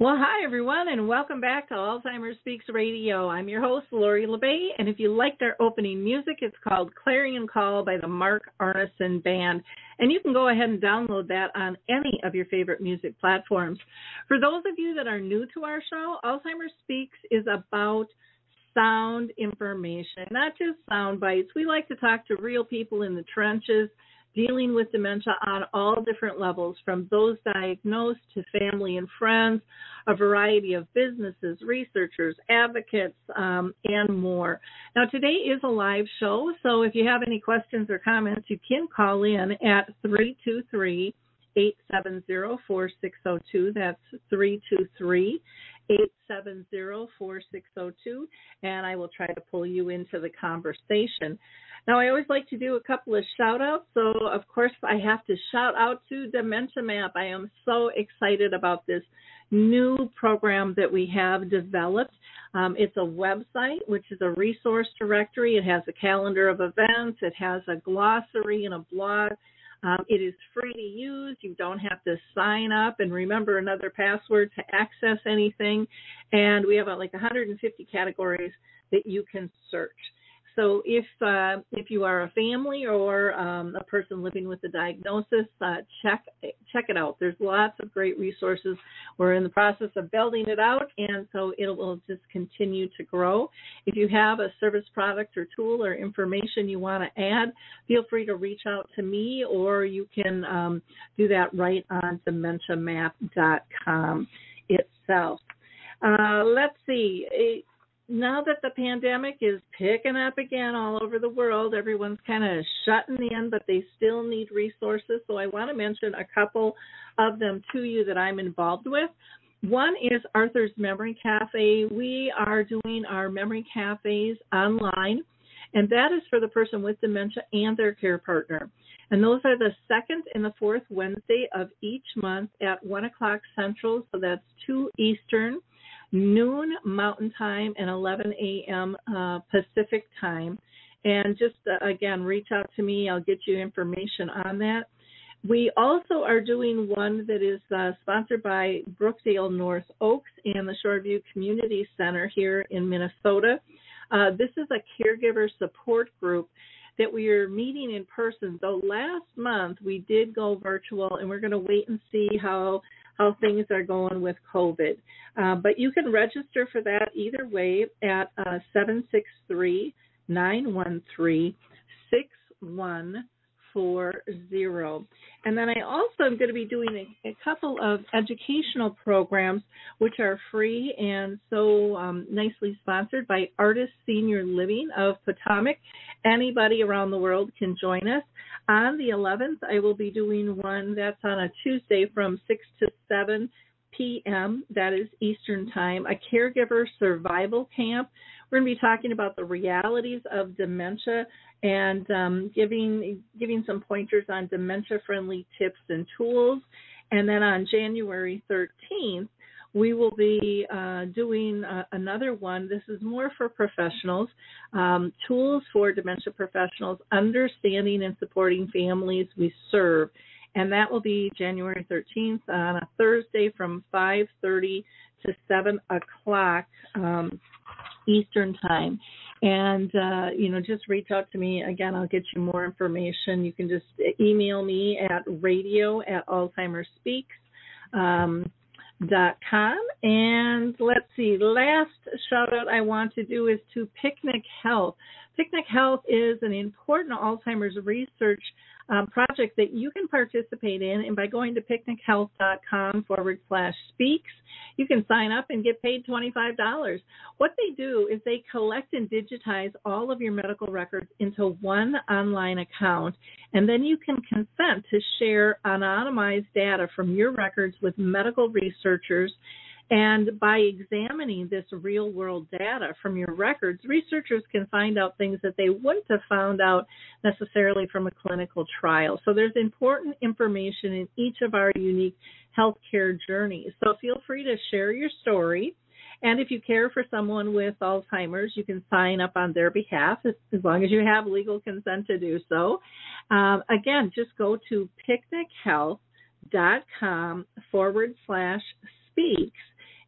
Well, hi everyone, and welcome back to Alzheimer's Speaks Radio. I'm your host, Lori La Bey, and if you liked our opening music, it's called Clarion Call by the Mark Arneson Band, and you can go ahead and download that on any of your favorite music platforms. For those of you that are new to our show, Alzheimer's Speaks is about sound information, not just sound bites. We like to talk to real people in the trenches dealing with dementia on all different levels, from those diagnosed to family and friends, a variety of businesses, researchers, advocates, um, and more. Now, today is a live show, so if you have any questions or comments, you can call in at 323 870 4602. That's 323 870 4602, and I will try to pull you into the conversation. Now, I always like to do a couple of shout outs. So, of course, I have to shout out to Dementia Map. I am so excited about this new program that we have developed. Um, it's a website, which is a resource directory. It has a calendar of events, it has a glossary and a blog. Um, it is free to use. You don't have to sign up and remember another password to access anything. And we have uh, like 150 categories that you can search. So if uh, if you are a family or um, a person living with a diagnosis, uh, check check it out. There's lots of great resources. We're in the process of building it out, and so it will just continue to grow. If you have a service product or tool or information you want to add, feel free to reach out to me, or you can um, do that right on dementiamap.com itself. Uh, let's see now that the pandemic is picking up again all over the world, everyone's kind of shutting in, but they still need resources. So I want to mention a couple of them to you that I'm involved with. One is Arthur's Memory Cafe. We are doing our memory cafes online, and that is for the person with dementia and their care partner. And those are the second and the fourth Wednesday of each month at 1 o'clock Central, so that's 2 Eastern noon Mountain Time and 11 a.m. Uh, Pacific Time. And just uh, again, reach out to me. I'll get you information on that. We also are doing one that is uh, sponsored by Brookdale North Oaks and the Shoreview Community Center here in Minnesota. Uh, this is a caregiver support group that we are meeting in person. Though last month we did go virtual, and we're going to wait and see how how things are going with COVID. Uh, but you can register for that either way at uh, 763 913 6140. And then I also am going to be doing a, a, couple of educational programs which are free and so um, nicely sponsored by Artis Senior Living of Potomac. Anybody around the world can join us. On the 11th, I will be doing one that's on a Tuesday from 6 to 7 p.m. That is Eastern Time, a caregiver survival camp. We're going to be talking about the realities of dementia and um, giving giving some pointers on dementia friendly tips and tools. And then on January 13th, we will be uh, doing uh, another one. This is more for professionals, um, tools for dementia professionals, understanding and supporting families we serve. And that will be January 13th on a Thursday from 5:30 to 7 o'clock um, Eastern time. And uh, you know, just reach out to me again. I'll get you more information. You can just email me at radio at Alzheimer's Speaks. Um, com. And let's see, last shout out I want to do is to Picnic Health. Picnic Health is an important Alzheimer's research um, project that you can participate in. And by going to picnichealth.com forward slash speaks, you can sign up and get paid $25. What they do is they collect and digitize all of your medical records into one online account. And then you can consent to share anonymized data from your records with medical researchers and by examining this real world data from your records, researchers can find out things that they wouldn't have found out necessarily from a clinical trial. So there's important information in each of our unique healthcare journeys. So feel free to share your story. And if you care for someone with Alzheimer's, you can sign up on their behalf as, long as you have legal consent to do so. Um, again, just go to picnichealth.com forward slash speaks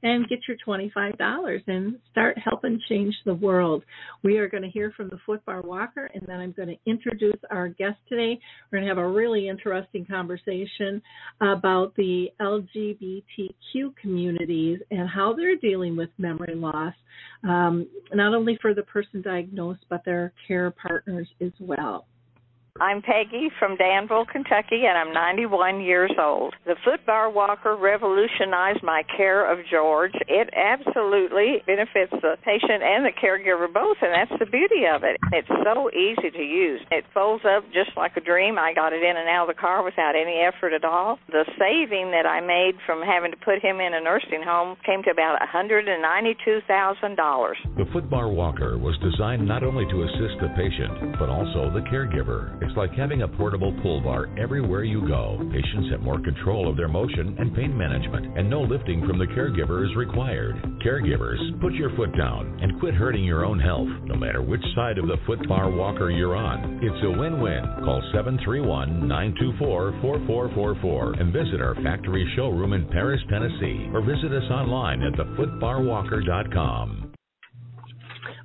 and get your $25 and start helping change the world. We are going to hear from the footbar walker and then I'm going to introduce our guest today. We're going to have a really interesting conversation about the LGBTQ communities and how they're dealing with memory loss, um, not only for the person diagnosed, but their care partners as well. I'm Peggy from Danville, Kentucky, and I'm 91 years old. The footbar walker revolutionized my care of George. It absolutely benefits the patient and the caregiver both, and that's the beauty of it. It's so easy to use. It folds up just like a dream. I got it in and out of the car without any effort at all. The saving that I made from having to put him in a nursing home came to about $192,000. The footbar walker was designed not only to assist the patient, but also the caregiver. Like having a portable pull bar everywhere you go. Patients have more control of their motion and pain management, and no lifting from the caregiver is required. Caregivers, put your foot down and quit hurting your own health, no matter which side of the foot bar walker you're on. It's a win-win. Call 731-924-4444 and visit our factory showroom in Paris, Tennessee, or visit us online at thefootbarwalker.com.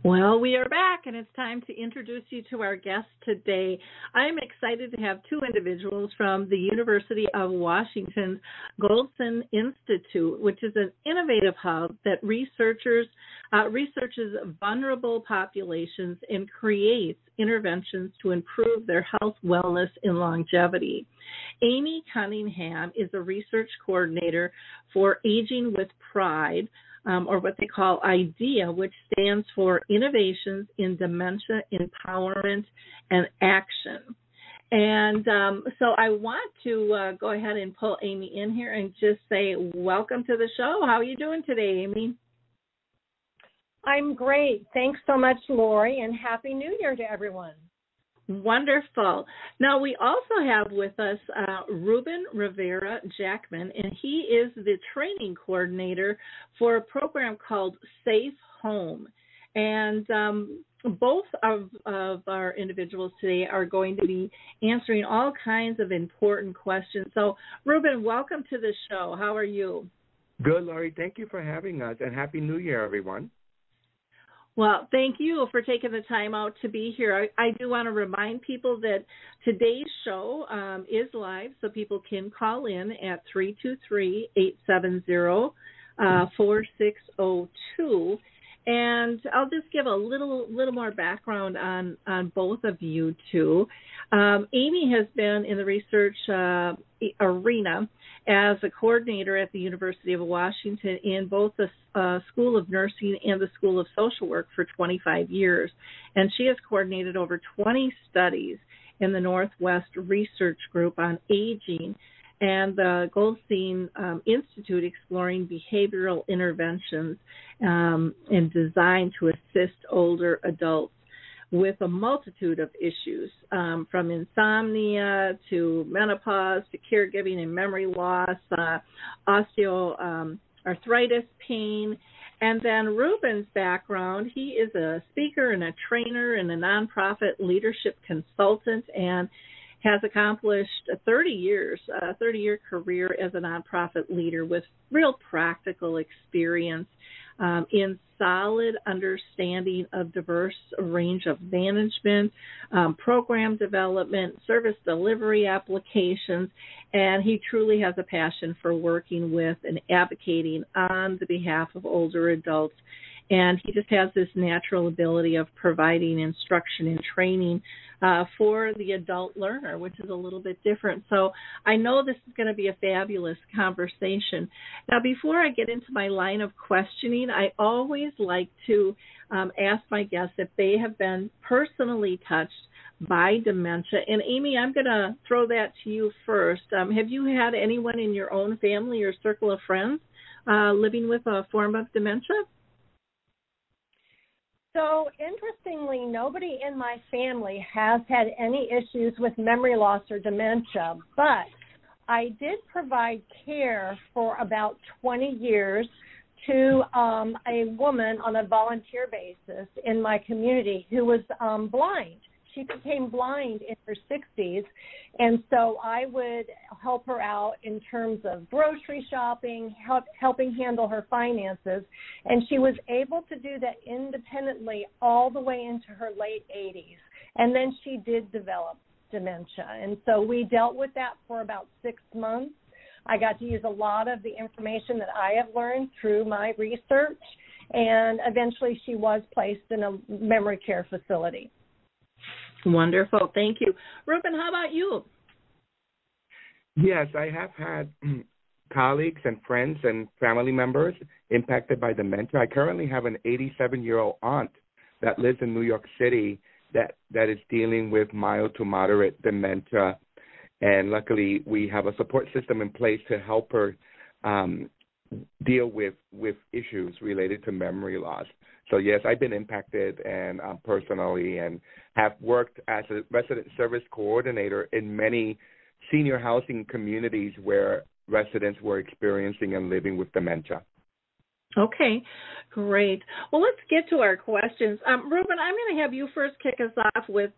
Well, we are back, and it's time to introduce you to our guest today. I'm excited to have two individuals from the University of Washington's Goldsen Institute, which is an innovative hub that researchers uh, researches vulnerable populations and creates interventions to improve their health, wellness, and longevity. Amy Cunningham is a research coordinator for Aging with Pride um, or what they call IDEA, which stands for Innovations in Dementia Empowerment and Action. And um, so I want to uh, go ahead and pull Amy in here and just say, welcome to the show. How are you doing today, Amy? I'm great. Thanks so much, Lori, and Happy New Year to everyone. Wonderful. Now, we also have with us uh, Ruben Rivera Jackman, and he is the training coordinator for a program called Safe Home. And um, both of, of our individuals today are going to be answering all kinds of important questions. So, Ruben, welcome to the show. How are you? Good, Lori. Thank you for having us, and Happy New Year, everyone. Well, thank you for taking the time out to be here. I, I do want to remind people that today's show um, is live, so people can call in at 323 870 uh, 4602. And I'll just give a little little more background on on both of you two. Um, Amy has been in the research uh, arena as a coordinator at the University of Washington in both the uh, School of Nursing and the School of Social Work for 25 years. And she has coordinated over 20 studies in the Northwest Research Group on Aging and the Goldsen um, Institute exploring behavioral interventions um, and designed to assist older adults with a multitude of issues um, from insomnia to menopause to caregiving and memory loss, uh, osteoarthritis um, pain. And then Ruben's background, he is a speaker and a trainer and a nonprofit leadership consultant and has accomplished a 30 years, a 30 year career as a nonprofit leader with real practical experience um, in solid understanding of diverse range of management, um, program development, service delivery applications, and he truly has a passion for working with and advocating on the behalf of older adults and he just has this natural ability of providing instruction and training uh, for the adult learner, which is a little bit different. So I know this is going to be a fabulous conversation. Now, before I get into my line of questioning, I always like to um, ask my guests if they have been personally touched by dementia. And Amy, I'm going to throw that to you first. Um, have you had anyone in your own family or circle of friends uh, living with a form of dementia? So, interestingly, nobody in my family has had any issues with memory loss or dementia, but I did provide care for about 20 years to um, a woman on a volunteer basis in my community who was um, blind she became blind in her 60s and so i would help her out in terms of grocery shopping help, helping handle her finances. And she was able to do that independently all the way into her late 80s and then she did develop dementia. And so we dealt with that for about six months. I got to use a lot of the information that i have learned through my research. And eventually she was placed in a memory care facility Wonderful. Thank you. Ruben, how about you? Yes, I have had colleagues and friends and family members impacted by dementia. I currently have an 87 year old aunt that lives in New York City that, that is dealing with mild to moderate dementia. And luckily, we have a support system in place to help her um, deal with, with issues related to memory loss. So yes, I've been impacted and um, personally, and have worked as a resident service coordinator in many senior housing communities where residents were experiencing and living with dementia. Okay, great. Well, let's get to our questions. Um, Ruben, I'm going to have you first kick us off with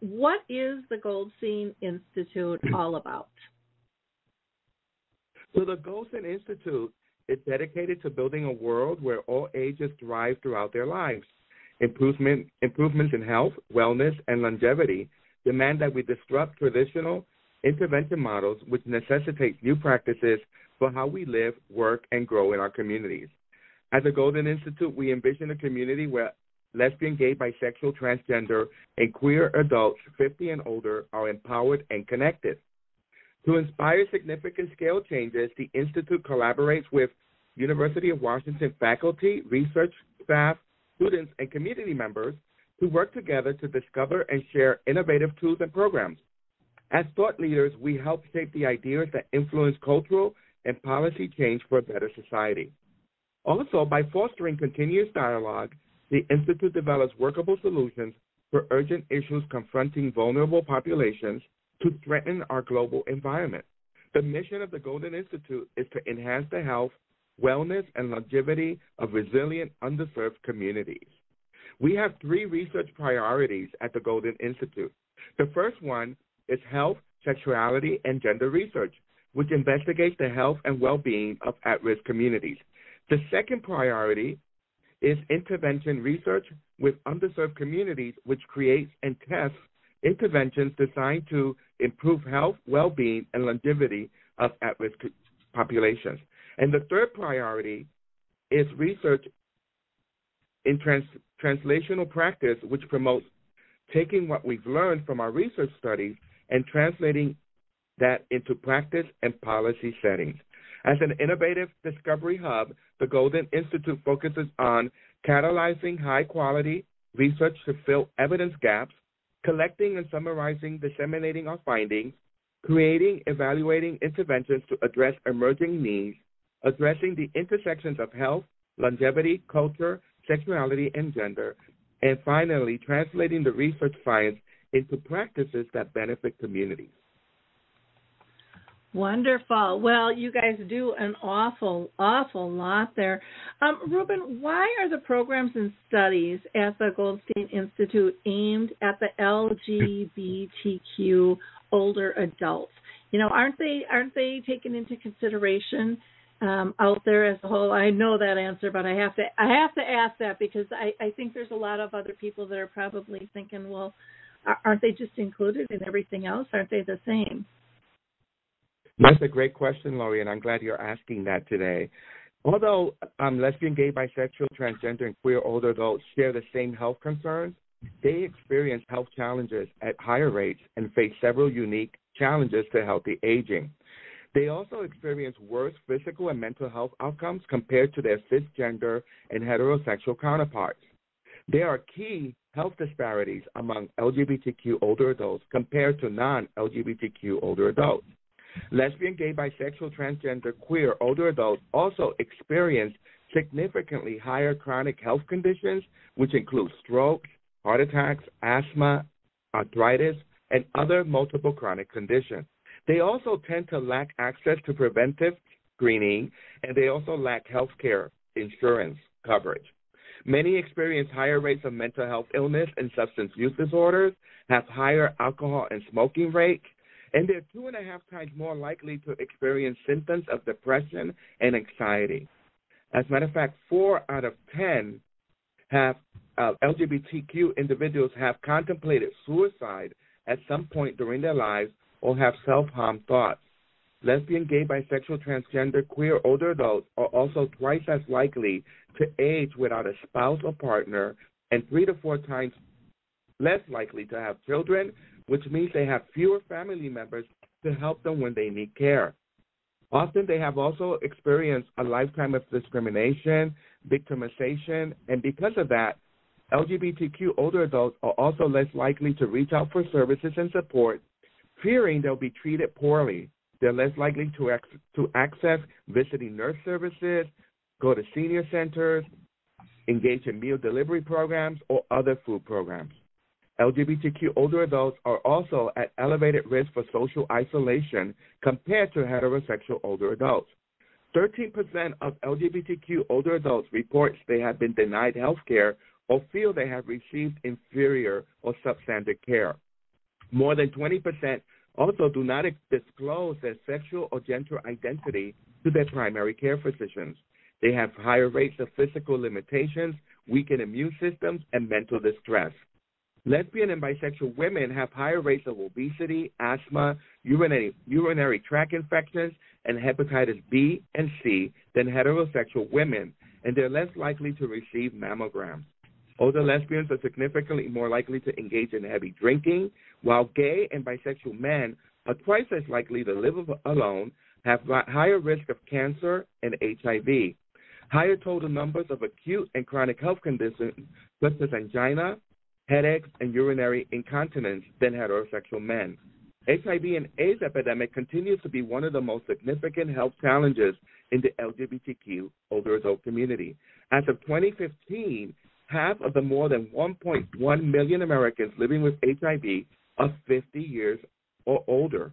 what is the Goldsen Institute all about? So, the Goldsen Institute is dedicated to building a world where all ages thrive throughout their lives. Improvement, improvements in health, wellness, and longevity demand that we disrupt traditional intervention models which necessitate new practices for how we live, work, and grow in our communities. At the Goldsen Institute, we envision a community where lesbian, gay, bisexual, transgender, and queer adults 50 and older are empowered and connected. To inspire significant scale changes, the Institute collaborates with University of Washington faculty, research staff, students, and community members to work together to discover and share innovative tools and programs. As thought leaders, we help shape the ideas that influence cultural and policy change for a better society. Also, by fostering continuous dialogue, the Institute develops workable solutions for urgent issues confronting vulnerable populations to threaten our global environment. The mission of the Goldsen Institute is to enhance the health, wellness, and longevity of resilient, underserved communities. We have three research priorities at the Goldsen Institute. The first one is health, sexuality, and gender research, which investigates the health and well being of at risk communities. The second priority is intervention research with underserved communities, which creates and tests interventions designed to improve health, well being, and longevity of at risk populations. And the third priority is research in trans- translational practice, which promotes taking what we've learned from our research studies and translating that into practice and policy settings. As an innovative discovery hub, the Goldsen Institute focuses on catalyzing high quality research to fill evidence gaps collecting and summarizing, disseminating our findings, creating, evaluating interventions to address emerging needs, addressing the intersections of health, longevity, culture, sexuality, and gender, and finally, translating the research science into practices that benefit communities. Wonderful. Well, you guys do an awful, awful lot there. Um, Ruben, why are the programs and studies at the Goldsen Institute aimed at the LGBTQ older adults? You know, aren't they aren't they taken into consideration um, out there as a whole? I know that answer, but I have to I have to ask that because I, I think there's a lot of other people that are probably thinking, well, aren't they just included in everything else? Aren't they the same? That's a great question, Lori, and I'm glad you're asking that today. Although um, lesbian, gay, bisexual, transgender, and queer older adults share the same health concerns, they experience health challenges at higher rates and face several unique challenges to healthy aging. They also experience worse physical and mental health outcomes compared to their cisgender and heterosexual counterparts. There are key health disparities among LGBTQ older adults compared to non LGBTQ older adults. Lesbian, gay, bisexual, transgender, queer older adults also experience significantly higher chronic health conditions, which include strokes, heart attacks, asthma, arthritis, and other multiple chronic conditions. They also tend to lack access to preventive screening, and they also lack health care insurance coverage. Many experience higher rates of mental health illness and substance use disorders, have higher alcohol and smoking rates, and they're two and a half times more likely to experience symptoms of depression and anxiety. As a matter of fact, four out of ten have uh, LGBTQ individuals have contemplated suicide at some point during their lives or have self-harm thoughts. Lesbian, gay, bisexual, transgender, queer older adults are also twice as likely to age without a spouse or partner and three to four times less likely to have children, which means they have fewer family members to help them when they need care. Often they have also experienced a lifetime of discrimination, victimization, and because of that, LGBTQ older adults are also less likely to reach out for services and support, fearing they'll be treated poorly. They're less likely to, ex- to access visiting nurse services, go to senior centers, engage in meal delivery programs, or other food programs. LGBTQ older adults are also at elevated risk for social isolation compared to heterosexual older adults. 13% of LGBTQ older adults report they have been denied health care or feel they have received inferior or substandard care. More than 20% also do not disclose their sexual or gender identity to their primary care physicians. They have higher rates of physical limitations, weakened immune systems, and mental distress. Lesbian and bisexual women have higher rates of obesity, asthma, urinary, urinary tract infections, and hepatitis B and C than heterosexual women, and they're less likely to receive mammograms. Older lesbians are significantly more likely to engage in heavy drinking, while gay and bisexual men are twice as likely to live alone, have higher risk of cancer and HIV, higher total numbers of acute and chronic health conditions such as angina, headaches, and urinary incontinence than heterosexual men. HIV and AIDS epidemic continues to be one of the most significant health challenges in the LGBTQ older adult community. As of 2015, half of the more than 1.1 million Americans living with HIV are 50 years or older.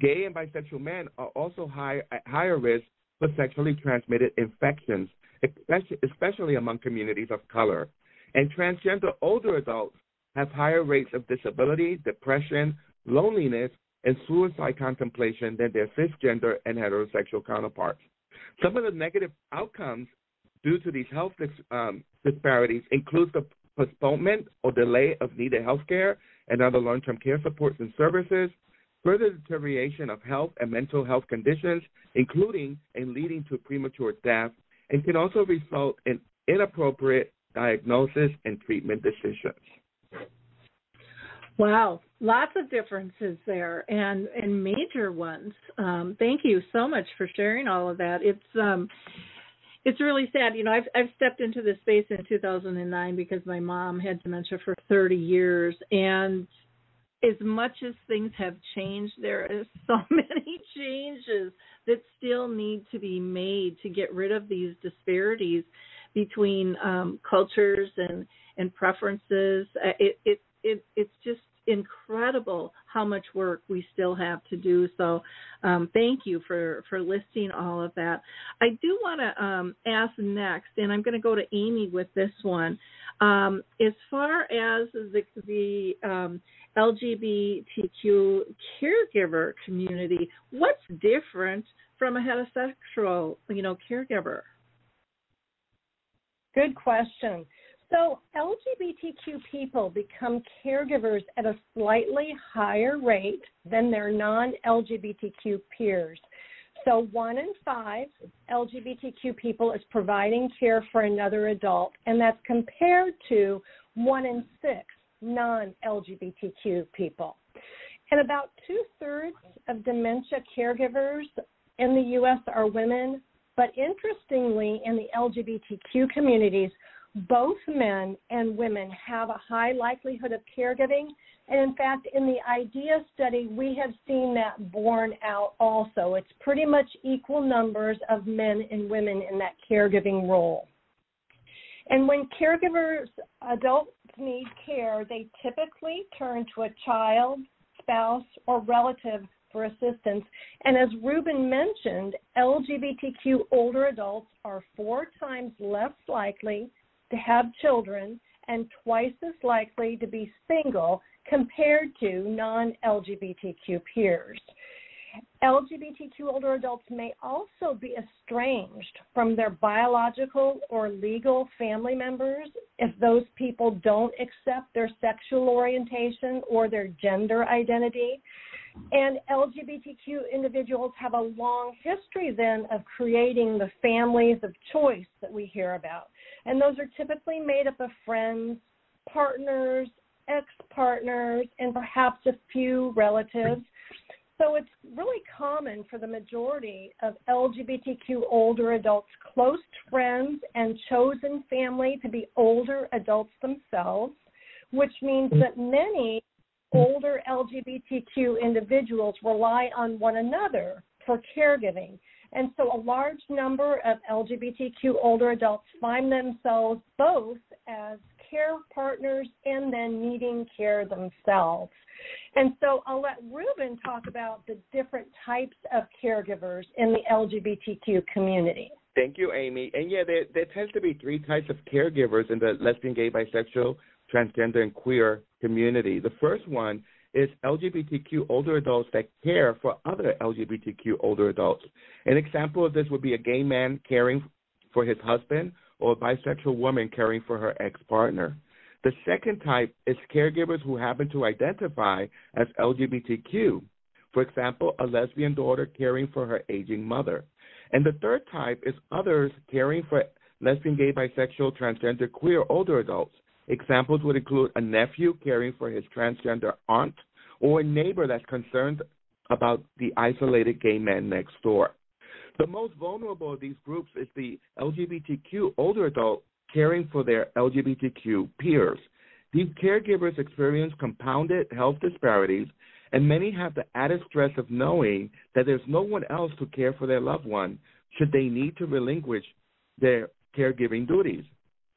Gay and bisexual men are also high, at higher risk for sexually transmitted infections, especially, especially among communities of color. And transgender older adults have higher rates of disability, depression, loneliness, and suicide contemplation than their cisgender and heterosexual counterparts. Some of the negative outcomes due to these health um, disparities includes the postponement or delay of needed health care and other long-term care supports and services, further deterioration of health and mental health conditions, including and leading to premature death, and can also result in inappropriate diagnosis and treatment decisions. Wow, lots of differences there, and and major ones. Um, thank you so much for sharing all of that. It's um, it's really sad. You know, I've I've stepped into this space in 2009 because my mom had dementia for 30 years, and as much as things have changed, there are so many changes that still need to be made to get rid of these disparities between um, cultures and and preferences. Uh, it it it it's just incredible how much work we still have to do. So, um, thank you for for listing all of that. I do want to um, ask next, and I'm going to go to Amy with this one. Um, as far as the the um, LGBTQ caregiver community, what's different from a heterosexual, you know, caregiver? Good question. So, LGBTQ people become caregivers at a slightly higher rate than their non LGBTQ peers. So, one in five LGBTQ people is providing care for another adult, and that's compared to one in six non LGBTQ people. And about two thirds of dementia caregivers in the U.S. are women, but interestingly, in the LGBTQ communities, both men and women have a high likelihood of caregiving. And in fact, in the IDEA study, we have seen that borne out also. It's pretty much equal numbers of men and women in that caregiving role. And when caregivers, adults need care, they typically turn to a child, spouse, or relative for assistance. And as Ruben mentioned, LGBTQ older adults are four times less likely to have children and twice as likely to be single compared to non LGBTQ peers. LGBTQ older adults may also be estranged from their biological or legal family members if those people don't accept their sexual orientation or their gender identity. And LGBTQ individuals have a long history then of creating the families of choice that we hear about. And those are typically made up of friends, partners, ex partners, and perhaps a few relatives. So it's really common for the majority of LGBTQ older adults, close friends, and chosen family to be older adults themselves, which means that many older LGBTQ individuals rely on one another for caregiving. And so a large number of LGBTQ older adults find themselves both as care partners and then needing care themselves. And so I'll let Ruben talk about the different types of caregivers in the LGBTQ community. Thank you, Amy. And yeah, there, there tends to be three types of caregivers in the lesbian, gay, bisexual, transgender, and queer community. The first one is LGBTQ older adults that care for other LGBTQ older adults. An example of this would be a gay man caring for his husband or a bisexual woman caring for her ex partner. The second type is caregivers who happen to identify as LGBTQ. For example, a lesbian daughter caring for her aging mother. And the third type is others caring for lesbian, gay, bisexual, transgender, queer older adults. Examples would include a nephew caring for his transgender aunt or a neighbor that's concerned about the isolated gay man next door. The most vulnerable of these groups is the LGBTQ older adult caring for their LGBTQ peers. These caregivers experience compounded health disparities, and many have the added stress of knowing that there's no one else to care for their loved one should they need to relinquish their caregiving duties.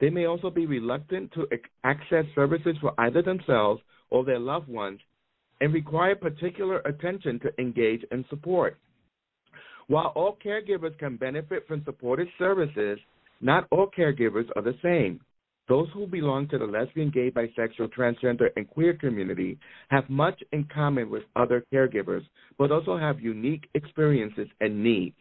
They may also be reluctant to access services for either themselves or their loved ones and require particular attention to engage and support. While all caregivers can benefit from supportive services, not all caregivers are the same. Those who belong to the lesbian, gay, bisexual, transgender, and queer community have much in common with other caregivers, but also have unique experiences and needs.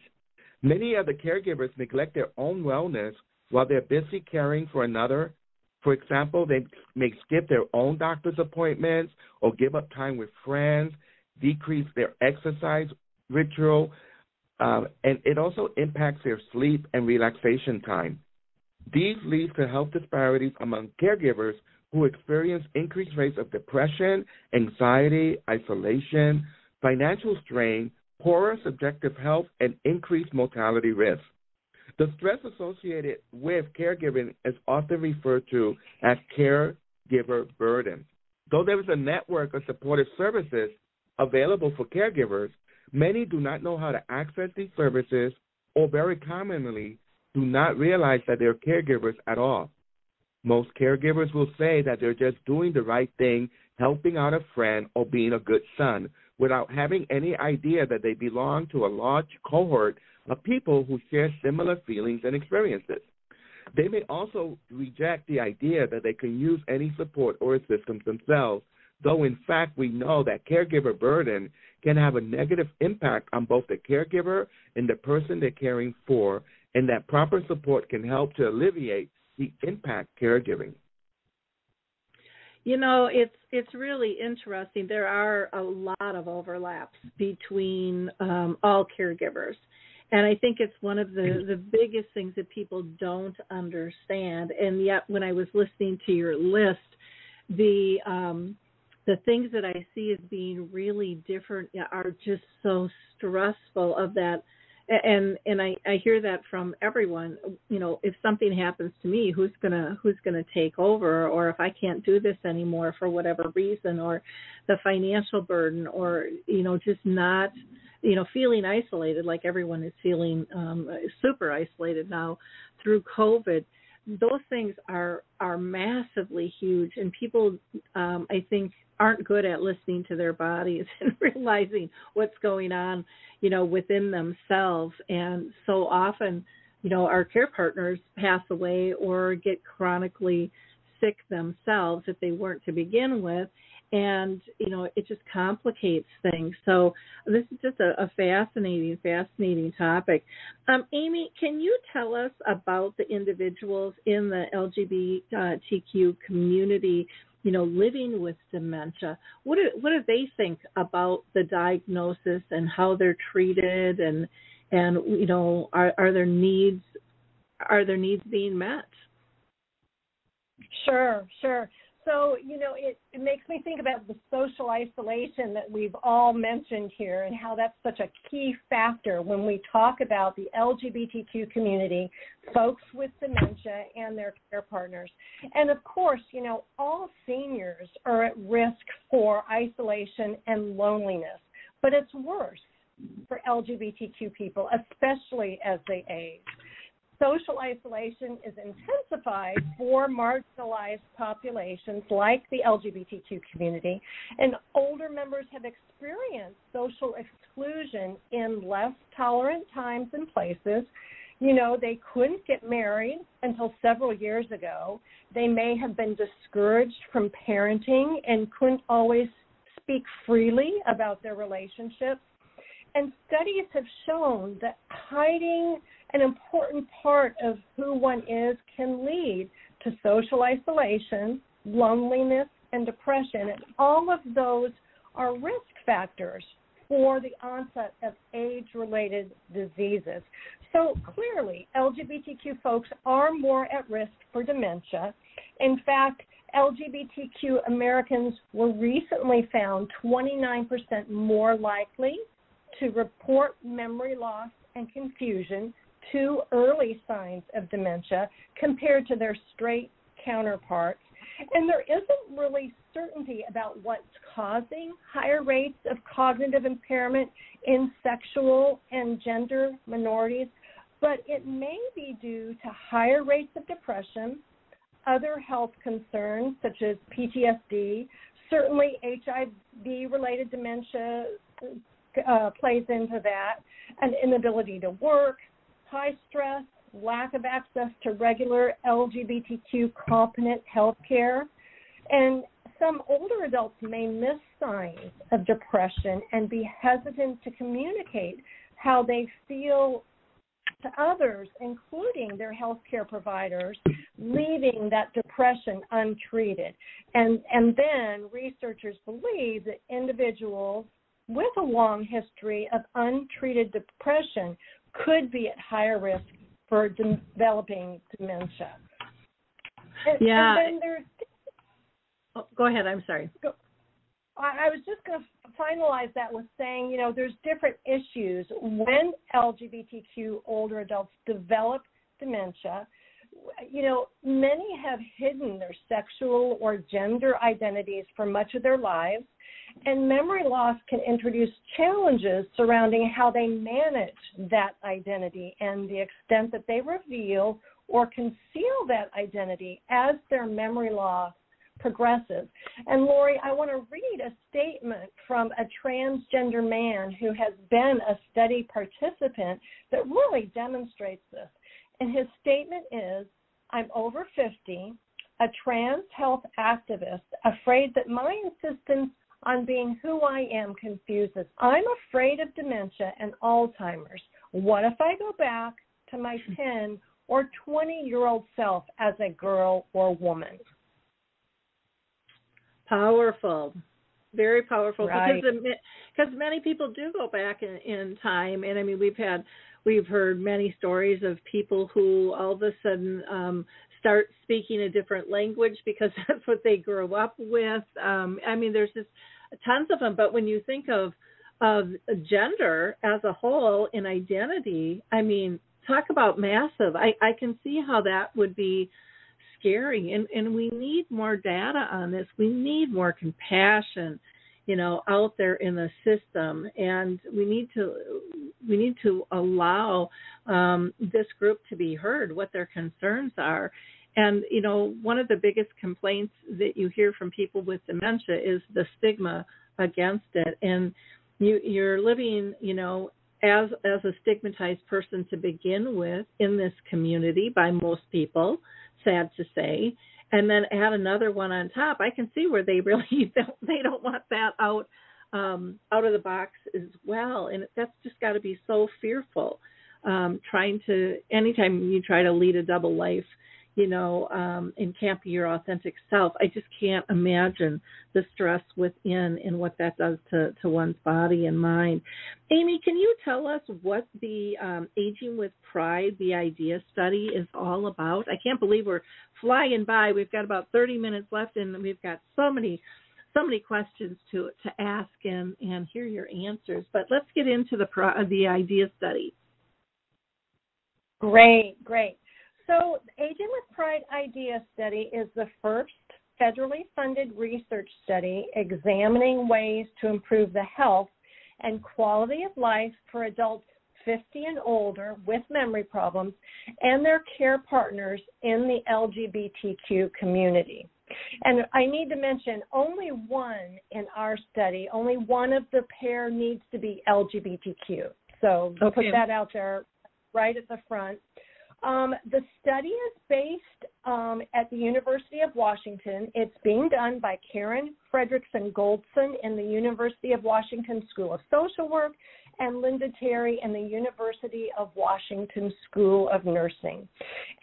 Many of the caregivers neglect their own wellness while they're busy caring for another. For example, they may skip their own doctor's appointments or give up time with friends, decrease their exercise ritual, um, and it also impacts their sleep and relaxation time. These lead to health disparities among caregivers who experience increased rates of depression, anxiety, isolation, financial strain, poorer subjective health, and increased mortality risk. The stress associated with caregiving is often referred to as caregiver burden. Though there is a network of supportive services available for caregivers, Many do not know how to access these services or very commonly do not realize that they're caregivers at all. Most caregivers will say that they're just doing the right thing, helping out a friend, or being a good son, without having any idea that they belong to a large cohort of people who share similar feelings and experiences. They may also reject the idea that they can use any support or assistance themselves, though in fact we know that caregiver burden can have a negative impact on both the caregiver and the person they're caring for, and that proper support can help to alleviate the impact caregiving. You know, it's it's really interesting. There are a lot of overlaps between um, all caregivers, and I think it's one of the the biggest things that people don't understand. And yet, when I was listening to your list, the um, the things that I see as being really different are just so stressful of that and and I I hear that from everyone you know if something happens to me who's to who's to take over? Or if I can't do this anymore for whatever reason or the financial burden or you know just not you know feeling isolated like everyone is feeling um super isolated now through covid those things are are massively huge and people um i think aren't good at listening to their bodies and realizing what's going on you know within themselves. And so often you know our care partners pass away or get chronically sick themselves if they weren't to begin with and you know it just complicates things. So this is just a, a fascinating fascinating topic. Um, amy can you tell us about the individuals in the lgbtq community you know living with dementia? What do, what do they think about the diagnosis and how they're treated and and you know are are their needs are their needs being met? Sure sure so you know it, it makes me think about the social isolation that we've all mentioned here and how that's such a key factor when we talk about the lgbtq community folks with dementia and their care partners. And of course you know all seniors are at risk for isolation and loneliness but it's worse for lgbtq people especially as they age social isolation is intensified for marginalized populations like the LGBTQ community, and older members have experienced social exclusion in less tolerant times and places. You know, they couldn't get married until several years ago. They may have been discouraged from parenting and couldn't always speak freely about their relationships. And studies have shown that hiding an important part of who one is can lead to social isolation, loneliness, and depression. And all of those are risk factors for the onset of age related diseases. So clearly, LGBTQ folks are more at risk for dementia. In fact, LGBTQ Americans were recently found 29% more likely to report memory loss and confusion two early signs of dementia compared to their straight counterparts. And there isn't really certainty about what's causing higher rates of cognitive impairment in sexual and gender minorities, but it may be due to higher rates of depression, other health concerns such as PTSD, certainly HIV related dementia uh, plays into that, an inability to work, high stress, lack of access to regular LGBTQ competent health care, and some older adults may miss signs of depression and be hesitant to communicate how they feel to others, including their healthcare providers, leaving that depression untreated. And, and then researchers believe that individuals with a long history of untreated depression could be at higher risk for de- developing dementia. And, yeah. And oh, go ahead. I'm sorry. I, I was just going to finalize that with saying, you know, there's different issues when LGBTQ older adults develop dementia. You know, many have hidden their sexual or gender identities for much of their lives and memory loss can introduce challenges surrounding how they manage that identity and the extent that they reveal or conceal that identity as their memory loss progresses. And Lori, I want to read a statement from a transgender man who has been a study participant that really demonstrates this. And his statement is I'm over 50, a trans health activist afraid that my insistence on being who I am confuses. I'm afraid of dementia and Alzheimer's. What if I go back to my 10 or 20 year old self as a girl or woman? Powerful. Very powerful right. because because many people do go back in, in time, and I mean we've had we've heard many stories of people who all of a sudden um, start speaking a different language because that's what they grew up with. Um, I mean, there's just tons of them. But when you think of of gender as a whole in identity, I mean, talk about massive. I, I can see how that would be scary and, and we need more data on this. We need more compassion, you know, out there in the system and we need to we need to allow um, this group to be heard, what their concerns are. And you know, one of the biggest complaints that you hear from people with dementia is the stigma against it. And you you're living, you know, as as a stigmatized person to begin with in this community by most people, sad to say, and then add another one on top. I can see where they really don't they don't want that out um, out of the box as well, and that's just got to be so fearful. Um, trying to anytime you try to lead a double life, you know, um, be your authentic self. I just can't imagine the stress within and what that does to, to one's body and mind. Amy, can you tell us what the um, Aging with Pride, the IDEA study, is all about? I can't believe we're flying by. We've got about 30 minutes left, and we've got so many so many questions to to ask and and hear your answers. But let's get into the the idea study. Great, great. So, the Aging with Pride Idea Study is the first federally funded research study examining ways to improve the health and quality of life for adults 50 and older with memory problems and their care partners in the LGBTQ community. And I need to mention only one in our study, only one of the pair needs to be LGBTQ. So okay. put that out there right at the front. Um, the study is based um, at the University of Washington. It's being done by Karen Fredriksen Goldsen in the University of Washington School of Social Work and Linda Teri in the University of Washington School of Nursing.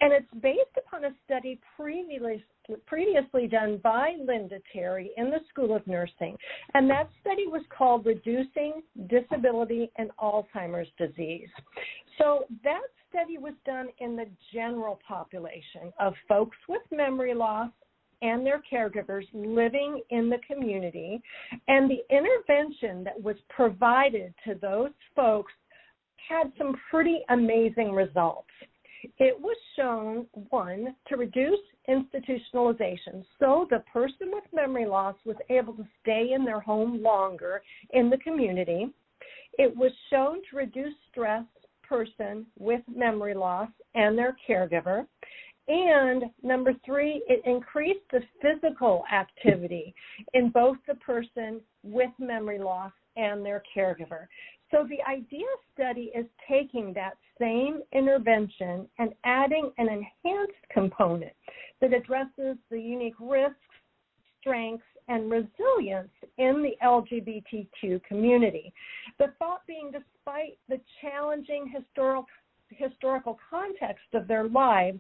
And it's based upon a study previously, previously done by Linda Teri in the School of Nursing. And that study was called Reducing Disability and Alzheimer's Disease. So that study was done in the general population of folks with memory loss and their caregivers living in the community. And the intervention that was provided to those folks had some pretty amazing results. It was shown, one, to reduce institutionalization. So the person with memory loss was able to stay in their home longer in the community. It was shown to reduce stress person with memory loss and their caregiver. And number three, it increased the physical activity in both the person with memory loss and their caregiver. So the IDEA study is taking that same intervention and adding an enhanced component that addresses the unique risks, strengths, and resilience in the LGBTQ community. The thought being, despite the challenging historical historical context of their lives,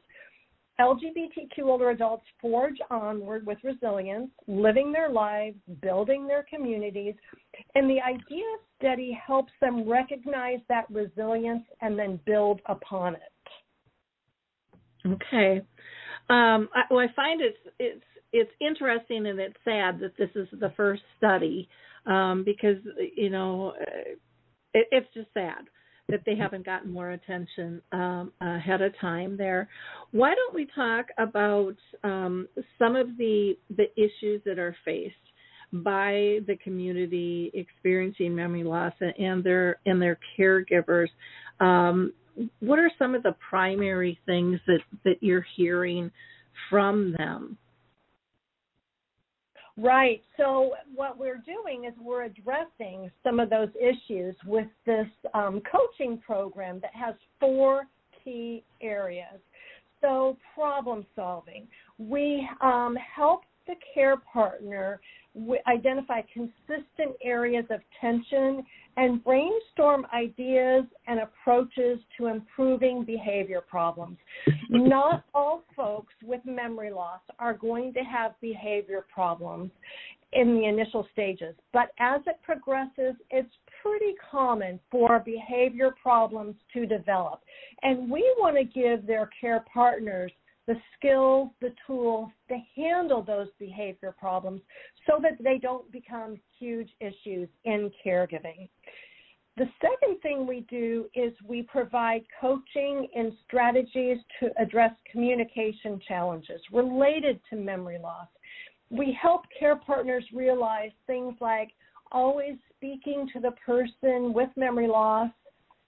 LGBTQ older adults forge onward with resilience, living their lives, building their communities, and the IDEA study helps them recognize that resilience and then build upon it. Okay. Um, I, well, I find it's it's it's interesting and it's sad that this is the first study um, because you know it, it's just sad that they haven't gotten more attention um, ahead of time there. Why don't we talk about um, some of the the issues that are faced by the community experiencing memory loss and their and their caregivers? Um, what are some of the primary things that that you're hearing from them? Right. So what we're doing is we're addressing some of those issues with this um, coaching program that has four key areas. So, problem solving. We um, help the care partner identify consistent areas of tension and brainstorm ideas and approaches to improving behavior problems. Not all folks with memory loss are going to have behavior problems in the initial stages, but as it progresses, it's pretty common for behavior problems to develop. And we want to give their care partners the skills, the tools to handle those behavior problems so that they don't become huge issues in caregiving. The second thing we do is we provide coaching and strategies to address communication challenges related to memory loss. We help care partners realize things like always speaking to the person with memory loss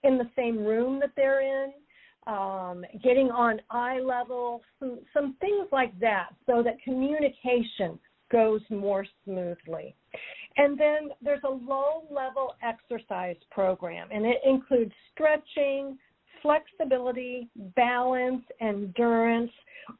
in the same room that they're in, um, getting on eye level, some, some things like that, so that communication goes more smoothly. And then there's a low level exercise program, and it includes stretching, flexibility, balance, endurance,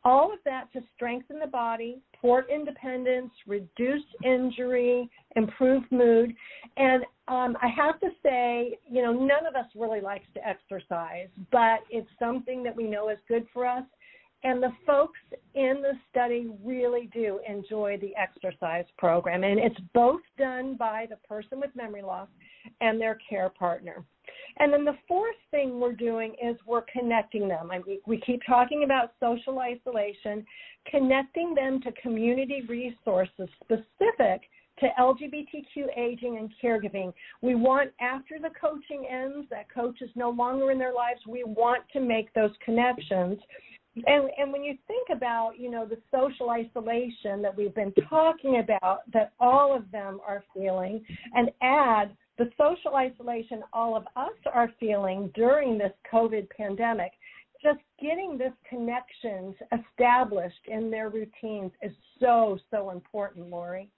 all of that to strengthen the body, support independence, reduce injury, improve mood. And um, I have to say, you know, none of us really likes to exercise, but it's something that we know is good for us. And the folks in the study really do enjoy the exercise program. And it's both done by the person with memory loss and their care partner. And then the fourth thing we're doing is we're connecting them. I mean, we keep talking about social isolation, connecting them to community resources specific to LGBTQ aging and caregiving. We want, after the coaching ends, that coach is no longer in their lives, we want to make those connections. And, and when you think about, you know, the social isolation that we've been talking about, that all of them are feeling, and add the social isolation all of us are feeling during this COVID pandemic, just getting this connections established in their routines is so, so important, Lori.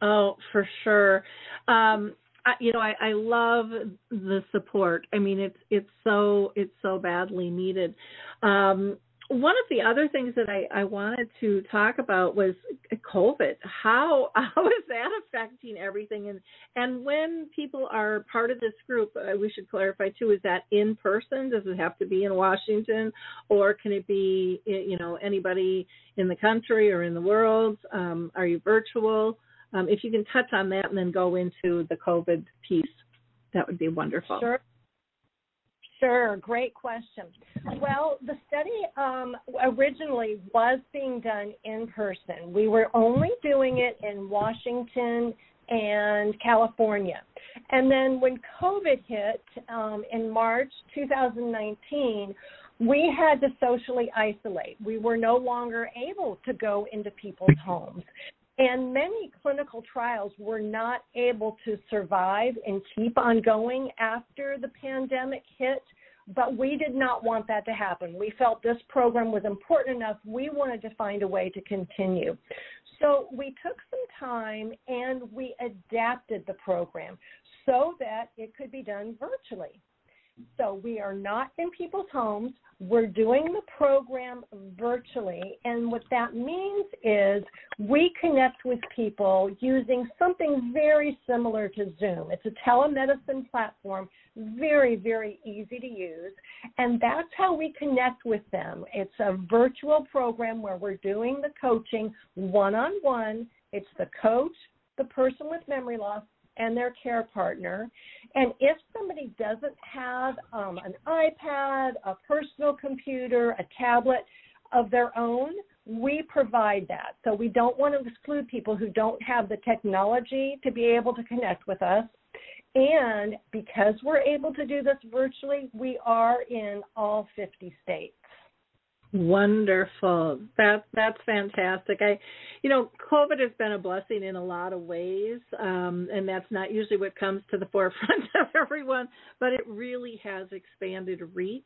Oh, for sure. Um, I, you know, I, I love the support. I mean, it's it's so it's so badly needed. Um, one of the other things that I, I wanted to talk about was COVID. How how is that affecting everything? And and when people are part of this group, uh, we should clarify too: is that in person? Does it have to be in Washington, or can it be you know anybody in the country or in the world? Um, are you virtual? Um, if you can touch on that and then go into the COVID piece, that would be wonderful. Sure. Sure, great question. Well, the study um, originally was being done in person. We were only doing it in Washington and California. And then when COVID hit um, in March 2019, we had to socially isolate. We were no longer able to go into people's homes. And many clinical trials were not able to survive and keep on going after the pandemic hit, but we did not want that to happen. We felt this program was important enough, we wanted to find a way to continue. So we took some time and we adapted the program so that it could be done virtually. So we are not in people's homes. We're doing the program virtually. And what that means is we connect with people using something very similar to Zoom. It's a telemedicine platform, very, very easy to use. And that's how we connect with them. It's a virtual program where we're doing the coaching one on one. It's the coach, the person with memory loss, and their care partner. And if somebody doesn't have um, an iPad, a personal computer, a tablet of their own, we provide that. So we don't want to exclude people who don't have the technology to be able to connect with us. And because we're able to do this virtually, we are in all 50 states. Wonderful. That that's fantastic. I, you know, COVID has been a blessing in a lot of ways, um, and that's not usually what comes to the forefront of everyone. But it really has expanded reach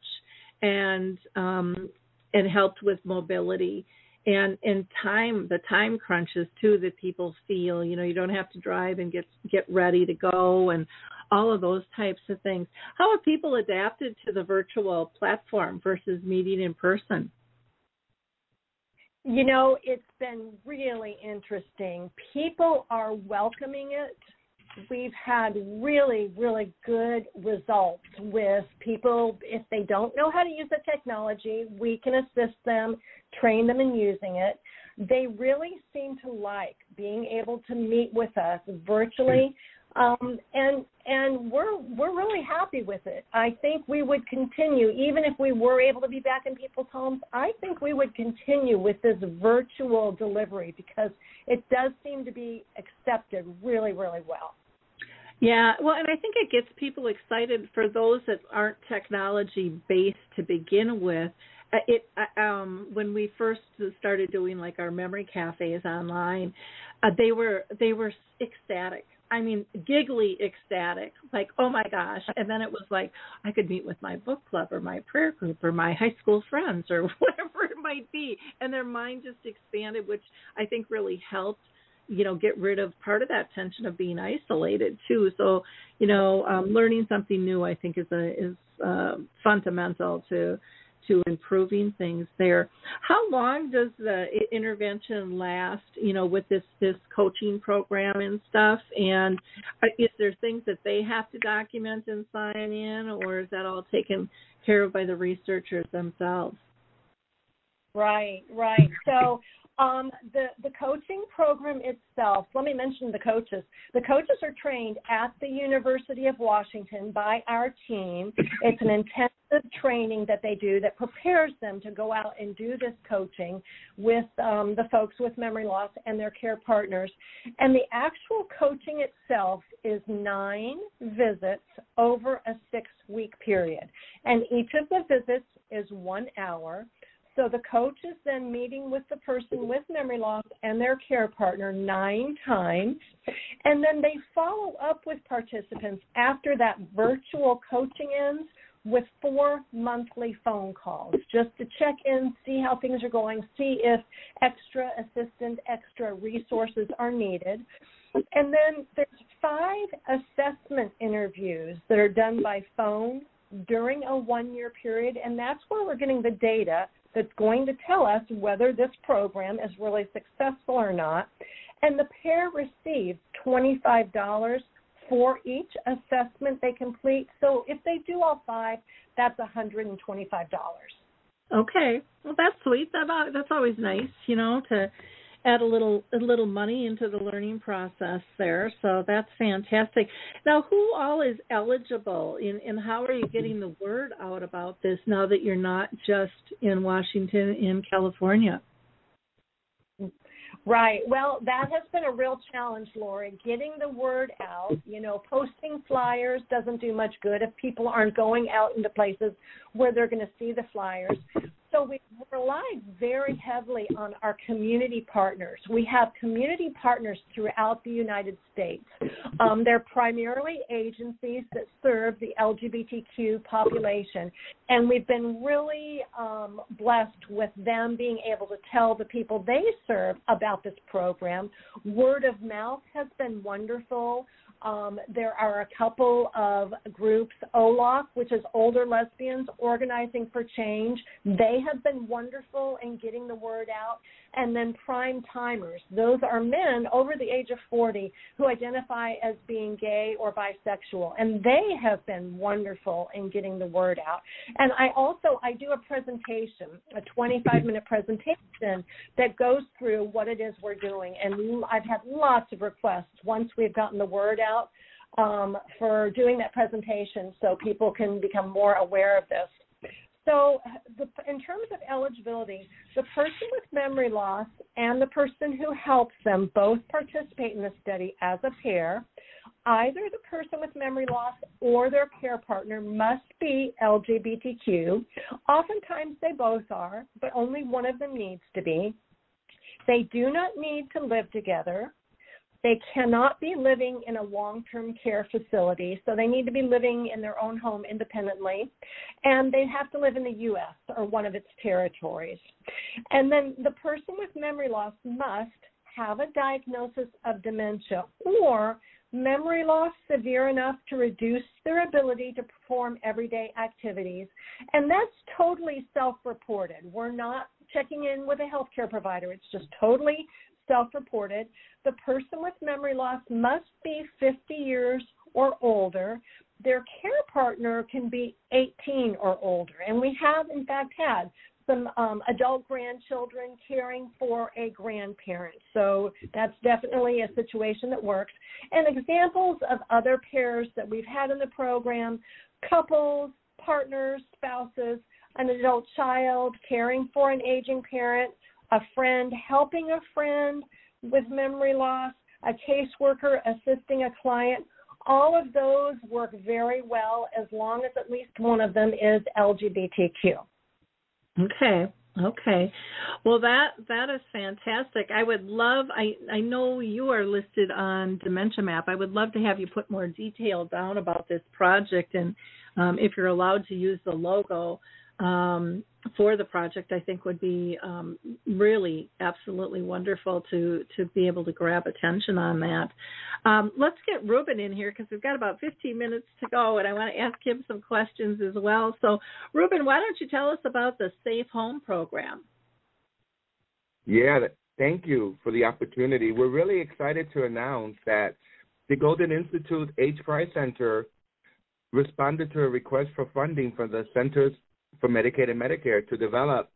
and um, and helped with mobility and and time the time crunches too that people feel. You know, you don't have to drive and get get ready to go and all of those types of things. How have people adapted to the virtual platform versus meeting in person? You know, it's been really interesting. People are welcoming it. We've had really, really good results with people. If they don't know how to use the technology, we can assist them, train them in using it. They really seem to like being able to meet with us virtually um, and and we're we're really happy with it. I think we would continue, even if we were able to be back in people's homes. I think we would continue with this virtual delivery because it does seem to be accepted really, really well. Yeah, well, and I think it gets people excited for those that aren't technology based to begin with. Uh, it uh, um when we first started doing like our memory cafes online, uh, they were they were ecstatic I mean, giggly ecstatic, like, oh my gosh. And then it was like, I could meet with my book club or my prayer group or my high school friends or whatever it might be. And their mind just expanded, which I think really helped, you know, get rid of part of that tension of being isolated too. So, you know, um, learning something new, I think is a, is uh, fundamental to, to improving things there. How long does the intervention last? You know, with this this coaching program and stuff, and is there things that they have to document and sign in, or is that all taken care of by the researchers themselves? Right, right. So um, the the coaching program itself. Let me mention the coaches. The coaches are trained at the University of Washington by our team. It's an intensive training that they do that prepares them to go out and do this coaching with um, the folks with memory loss and their care partners. And the actual coaching itself is nine visits over a six week period, and each of the visits is one hour. So the coach is then meeting with the person with memory loss and their care partner nine times. And then they follow up with participants after that virtual coaching ends with four monthly phone calls just to check in, see how things are going, see if extra assistance, extra resources are needed. And then there's five assessment interviews that are done by phone during a one year period, and that's where we're getting the data that's going to tell us whether this program is really successful or not. And the pair receives $25 for each assessment they complete. So if they do all five, that's $125. Okay, well that's sweet. That that's always nice, you know, to add a little a little money into the learning process there. So that's fantastic. Now, who all is eligible, and, and how are you getting the word out about this now that you're not just in Washington, in California? Right. Well, that has been a real challenge, Lori. Getting the word out, you know, posting flyers doesn't do much good if people aren't going out into places where they're going to see the flyers. So we relied very heavily on our community partners. We have community partners throughout the United States. Um, they're primarily agencies that serve the LGBTQ population, and we've been really um, blessed with them being able to tell the people they serve about this program. Word of mouth has been wonderful. Um, there are a couple of groups, OLOC, which is Older Lesbians Organizing for Change. They have been wonderful in getting the word out. And then Prime Timers. Those are men over the age of 40 who identify as being gay or bisexual. And they have been wonderful in getting the word out. And I also, I do a presentation, a 25 minute presentation that goes through what it is we're doing. And I've had lots of requests once we've gotten the word out um, for doing that presentation so people can become more aware of this. So, the, in terms of eligibility, the person with memory loss and the person who helps them both participate in the study as a pair. Either the person with memory loss or their care partner must be LGBTQ. Oftentimes they both are, but only one of them needs to be. They do not need to live together. They cannot be living in a long term care facility, so they need to be living in their own home independently. And they have to live in the U.S. or one of its territories. And then the person with memory loss must have a diagnosis of dementia or memory loss severe enough to reduce their ability to perform everyday activities. And that's totally self reported. We're not checking in with a healthcare provider. It's just totally self reported. The person with memory loss must be 50 years or older. Their care partner can be 18 or older. And we have, in fact, had some um, adult grandchildren caring for a grandparent. So that's definitely a situation that works. And examples of other pairs that we've had in the program couples, partners, spouses, an adult child caring for an aging parent, a friend helping a friend with memory loss, a caseworker assisting a client. All of those work very well as long as at least one of them is LGBTQ. Okay. Okay. Well that that is fantastic. I would love I I know you are listed on Dementia Map. I would love to have you put more detail down about this project and um, if you're allowed to use the logo um, for the project, I think would be um, really absolutely wonderful to to be able to grab attention on that. Um, let's get Ruben in here because we've got about 15 minutes to go, and I want to ask him some questions as well. So, Ruben, why don't you tell us about the Safe Home program? Yeah, thank you for the opportunity. We're really excited to announce that the Goldsen Institute H. Price Center responded to a request for funding from the Centers for Medicaid and Medicare to develop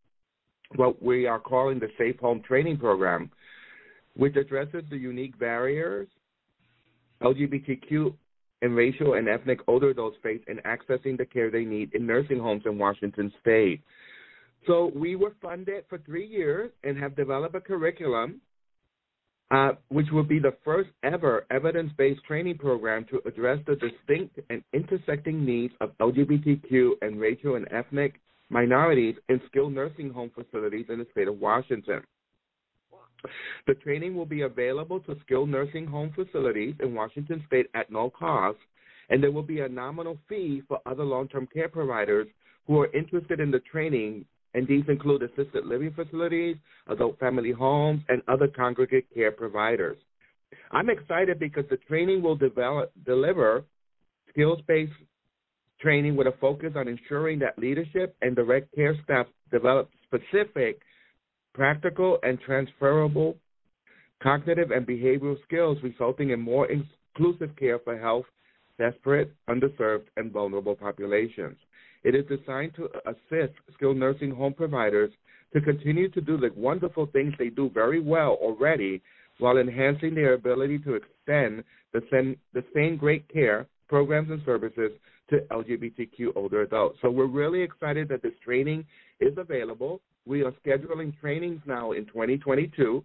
what we are calling the Safe Home Training Program, which addresses the unique barriers LGBTQ and racial and ethnic older adults face in accessing the care they need in nursing homes in Washington state. So we were funded for three years and have developed a curriculum uh, which will be the first ever evidence based training program to address the distinct and intersecting needs of LGBTQ and racial and ethnic minorities in skilled nursing home facilities in the state of Washington. The training will be available to skilled nursing home facilities in Washington state at no cost, and there will be a nominal fee for other long term care providers who are interested in the training and these include assisted living facilities, adult family homes, and other congregate care providers. I'm excited because the training will develop, deliver skills based training with a focus on ensuring that leadership and direct care staff develop specific, practical, and transferable cognitive and behavioral skills, resulting in more inclusive care for health desperate, underserved, and vulnerable populations. It is designed to assist skilled nursing home providers to continue to do the wonderful things they do very well already while enhancing their ability to extend the same, the same great care programs and services to LGBTQ older adults. So we're really excited that this training is available. We are scheduling trainings now in 2022.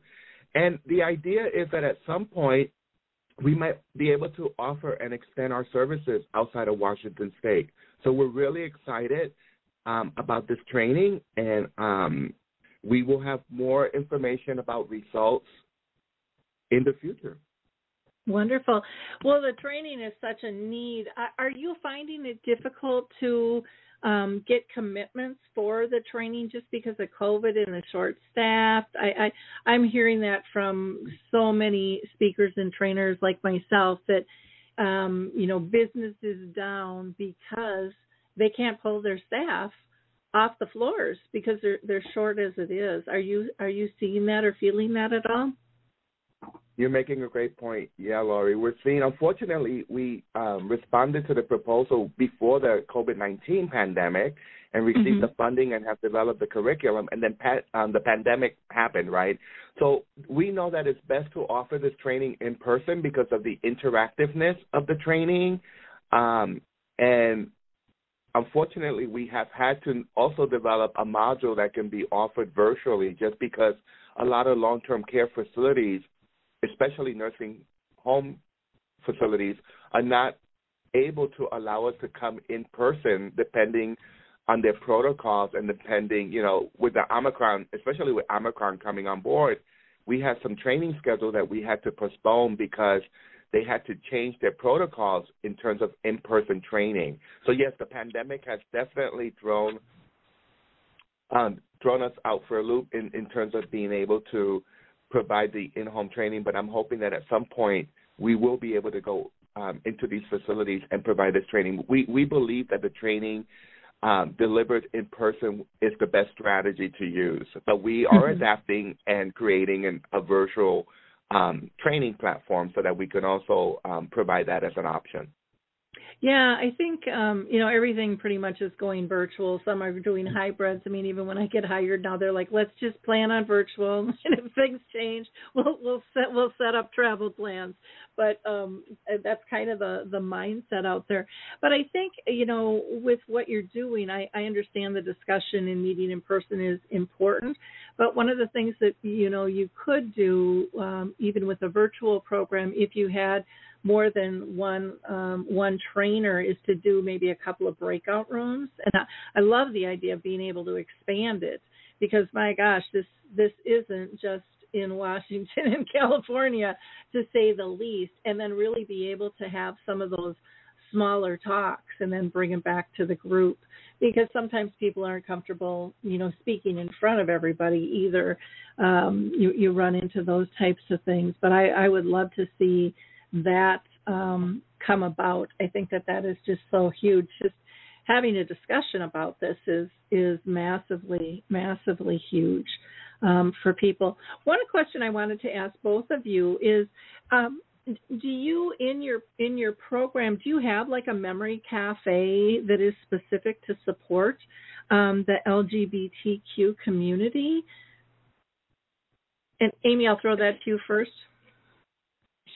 And the idea is that at some point, we might be able to offer and extend our services outside of Washington State. So we're really excited um, about this training, and um, we will have more information about results in the future. Wonderful. Well, the training is such a need. Are you finding it difficult to um, get commitments for the training just because of COVID and the short staffed? I, I I'm hearing that from so many speakers and trainers like myself that um, you know business is down because they can't pull their staff off the floors because they're they're short as it is. Are you are you seeing that or feeling that at all? You're making a great point. Yeah, Lori. We're seeing, unfortunately, we um, responded to the proposal before the COVID 19 pandemic and received mm-hmm. the funding and have developed the curriculum, and then pa- um, the pandemic happened, right? So we know that it's best to offer this training in person because of the interactiveness of the training. Um, and unfortunately, we have had to also develop a module that can be offered virtually just because a lot of long term care facilities especially nursing home facilities, are not able to allow us to come in person depending on their protocols and depending, you know, with the Omicron, especially with Omicron coming on board, we had some training schedule that we had to postpone because they had to change their protocols in terms of in-person training. So yes, the pandemic has definitely thrown um, thrown us out for a loop in, in terms of being able to provide the in-home training, but I'm hoping that at some point we will be able to go um, into these facilities and provide this training. We we believe that the training um, delivered in person is the best strategy to use. But we are Mm-hmm. adapting and creating an, a virtual um, training platform so that we can also um, provide that as an option. Yeah, I think um, you know everything pretty much is going virtual. Some are doing hybrids. I mean, even when I get hired now, they're like, "Let's just plan on virtual, and if things change, we'll we'll set we'll set up travel plans." But um, that's kind of the the mindset out there. But I think you know with what you're doing, I, I understand the discussion and meeting in person is important. But one of the things that you know you could do, um, even with a virtual program, if you had more than one um, one trainer is to do maybe a couple of breakout rooms. And I, I love the idea of being able to expand it because my gosh this this isn't just in Washington and California to say the least and then really be able to have some of those smaller talks and then bring them back to the group. Because sometimes people aren't comfortable you know speaking in front of everybody either. Um you you run into those types of things. But I I would love to see that um, come about. I think that that is just so huge. Just having a discussion about this is is massively massively huge um, for people. One question I wanted to ask both of you is. Um, do you in your in your program do you have like a memory cafe that is specific to support um, the LGBTQ community? And Amy, I'll throw that to you first.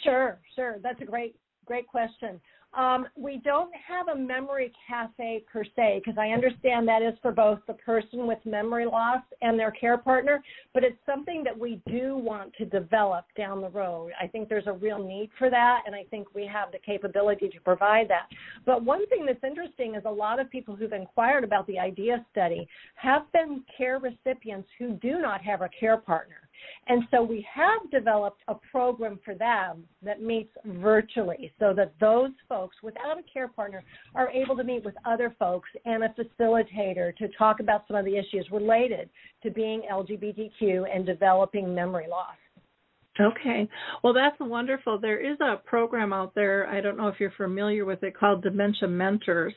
Sure, sure. That's a great, great question. Um, we don't have a memory cafe per se because I understand that is for both the person with memory loss and their care partner, but it's something that we do want to develop down the road. I think there's a real need for that, and I think we have the capability to provide that. But one thing that's interesting is a lot of people who've inquired about the IDEA study have been care recipients who do not have a care partner. And so we have developed a program for them that meets virtually so that those folks without a care partner are able to meet with other folks and a facilitator to talk about some of the issues related to being LGBTQ and developing memory loss. Okay. Well, that's wonderful. There is a program out there. I don't know if you're familiar with it called Dementia Mentors.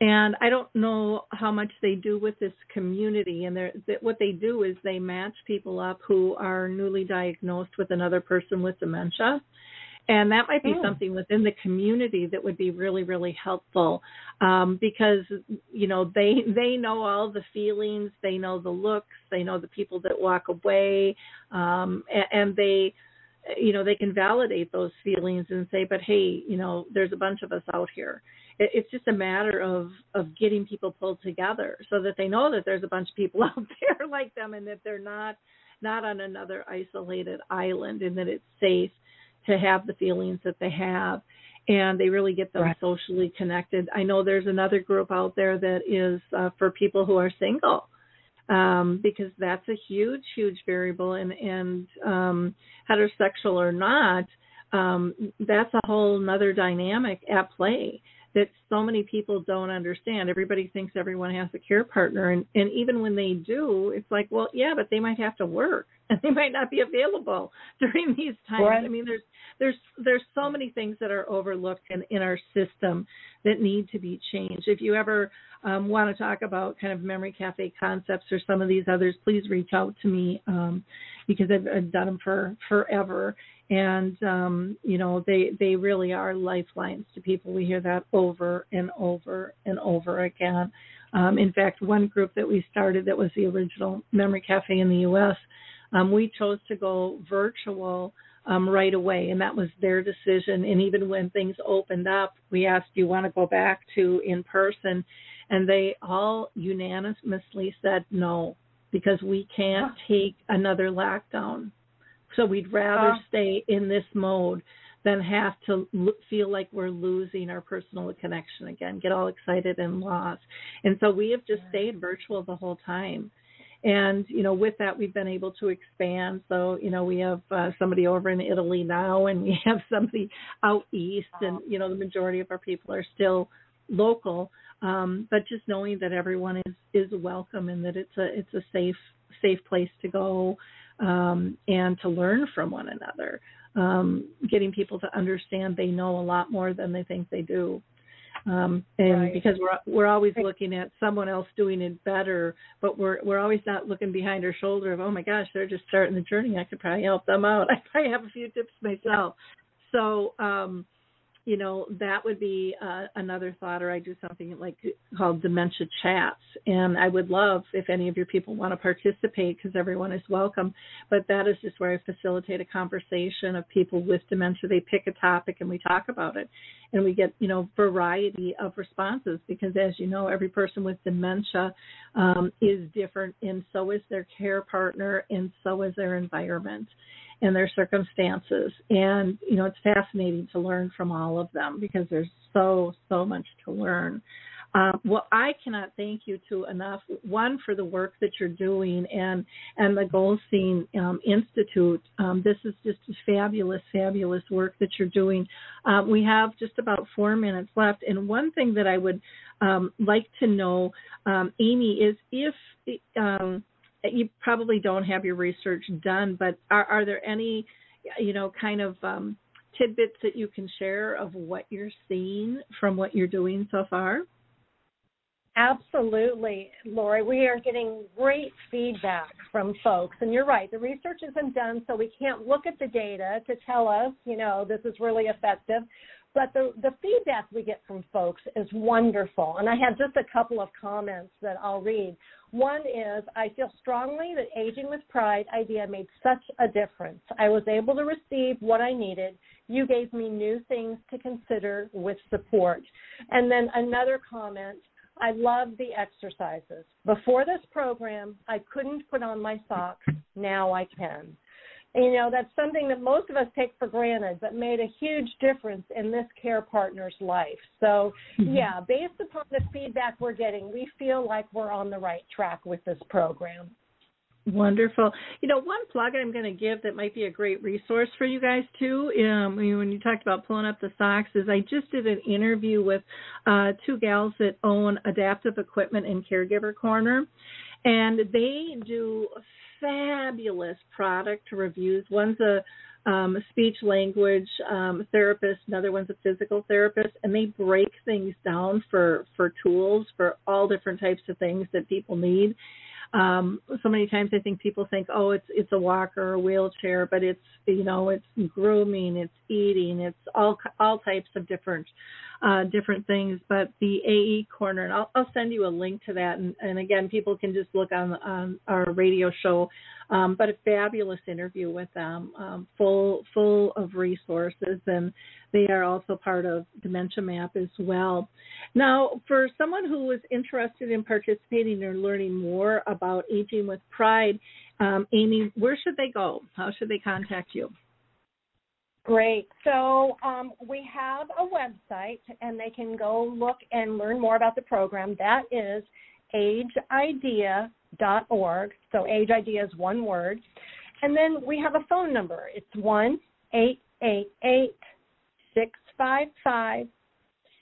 And I don't know how much they do with this community. And that what they do is they match people up who are newly diagnosed with another person with dementia. And that might be Mm. something within the community that would be really, really helpful um, because you know they they know all the feelings, they know the looks, they know the people that walk away, um, and, and they you know they can validate those feelings and say, but hey, you know there's a bunch of us out here. It, it's just a matter of of getting people pulled together so that they know that there's a bunch of people out there like them and that they're not not on another isolated island and that it's safe to have the feelings that they have and they really get them Right. socially connected. I know there's another group out there that is uh, for people who are single um, because that's a huge, huge variable, and and um, heterosexual or not, um, that's a whole nother dynamic at play that so many people don't understand. Everybody thinks everyone has a care partner, and and even when they do, it's like, well, yeah, but they might have to work and they might not be available during these times. Right. I mean, there's there's there's so many things that are overlooked in in our system that need to be changed. If you ever um, want to talk about kind of memory cafe concepts or some of these others, please reach out to me um, because I've, I've done them for forever, and um, you know they they really are lifelines to people. We hear that over and over and over again. Um, in fact, one group that we started that was the original memory cafe in the U.S. Um, we chose to go virtual um, right away, and that was their decision. And even when things opened up, we asked, "Do you want to go back to in person?" And they all unanimously said no, because we can't take another lockdown. So we'd rather Oh. stay in this mode than have to l- feel like we're losing our personal connection again, get all excited and lost. And so we have just stayed virtual the whole time. And you know, with that, we've been able to expand. So you know, we have uh, somebody over in Italy now, and we have somebody out east, and you know, the majority of our people are still local. Um, but just knowing that everyone is is welcome and that it's a it's a safe safe place to go um, and to learn from one another. Um, getting people to understand they know a lot more than they think they do. Um, and Right. because we're we're always looking at someone else doing it better, but we're we're always not looking behind our shoulder of oh my gosh they're just starting the journey I could probably help them out I probably have a few tips myself. So um, you know that would be uh, another thought or i do something like called dementia chats. And i would love if any of your people want to participate because everyone is welcome. But that is just where i facilitate a conversation of people with dementia. They pick a topic and we talk about it. And we get you know variety of responses because as you know every person with dementia um, is different and so is their care partner and so is their environment and their circumstances. And, you know, it's fascinating to learn from all of them because there's so, so much to learn. Um, well, I cannot thank you to enough. One for the work that you're doing, and and the Goldstein um, Institute. Um, this is just fabulous, fabulous work that you're doing. Uh, we have just about four minutes left, and one thing that I would um, like to know, um, Amy, is if um, you probably don't have your research done, but are, are there any, you know, kind of um, tidbits that you can share of what you're seeing from what you're doing so far? Absolutely, Lori. We are getting great feedback from folks. And you're right, the research isn't done, so we can't look at the data to tell us, you know, this is really effective. But the, the feedback we get from folks is wonderful. And I have just a couple of comments that I'll read. One is I feel strongly that Aging with Pride idea made such a difference. I was able to receive what I needed. You gave me new things to consider with support. And then another comment I love the exercises. Before this program, I couldn't put on my socks. Now I can you know that's something that most of us take for granted but made a huge difference in this care partner's life so mm-hmm. yeah based upon the feedback we're getting we feel like we're on the right track with this program Wonderful. You know, one plug I'm going to give that might be a great resource for you guys too. Um, when you talked about pulling up the socks, is I just did an interview with uh, two gals that own Adaptive Equipment and Caregiver Corner, and they do fabulous product reviews. One's a um, speech language um, therapist, another one's a physical therapist, and they break things down for for tools for all different types of things that people need. Um, so many times I think people think, oh, it's it's a walker or a wheelchair, but it's you know it's grooming, it's eating, it's all all types of different uh, different things. But the AE corner, and I'll, I'll send you a link to that. And, and again, people can just look on on our radio show. Um, but a fabulous interview with them, um, full full of resources, and they are also part of Dementia Map as well. Now, for someone who is interested in participating or learning more about aging with pride, um, Amy, where should they go? How should they contact you? Great. So um, we have a website, and they can go look and learn more about the program. That is ageidea.org. So ageidea is one word. And then we have a phone number. It's 1 888 655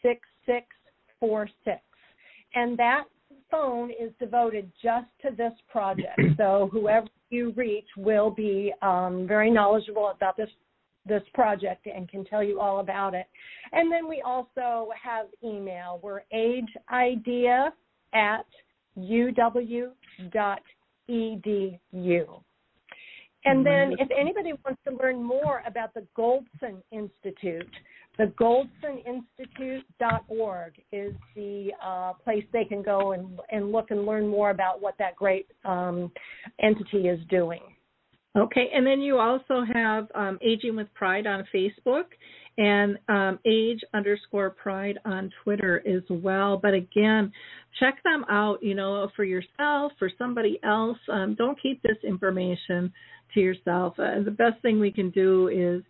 6646. And that phone is devoted just to this project. So whoever you reach will be um, very knowledgeable about this this project and can tell you all about it. And then we also have email. We're ageidea at uw.edu. And then if anybody wants to learn more about the Goldsen Institute, the goldseninstitute.org is the uh, place they can go and, and look and learn more about what that great um, entity is doing. Okay, and then you also have um, Aging with Pride on Facebook and um, Age underscore Pride on Twitter as well. But again, check them out, you know, for yourself, for somebody else. Um, don't keep this information to yourself. Uh, the best thing we can do is,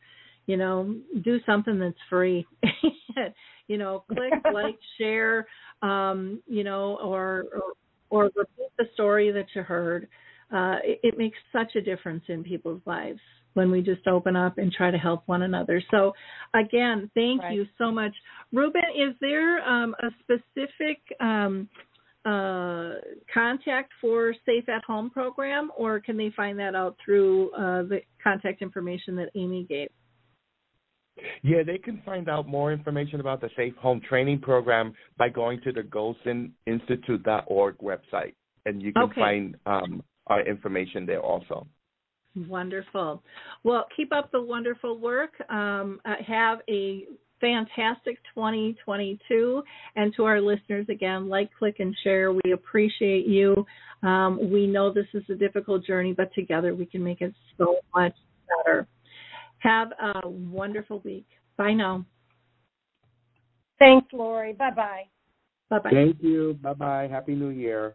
you know, do something that's free. you know, click, like, share, um, you know, or, or or repeat the story that you heard uh, it, it, makes such a difference in people's lives when we just open up and try to help one another. So, again, thank right. you so much. Ruben, is there um, a specific um, uh, contact for Safe at Home program, or can they find that out through uh, the contact information that Amy gave? Yeah, they can find out more information about the Safe Home Training Program by going to the GoldsenInstitute.org website, and you can Okay. find um, our information there also. Wonderful. Well, keep up the wonderful work. Um, uh, have a fantastic 2022. And to our listeners, again, like, click, and share. We appreciate you. Um, we know this is a difficult journey, but together we can make it so much better. Have a wonderful week. Bye now. Thanks, Lori. Bye bye. Bye bye. Thank you. Bye bye. Happy New Year.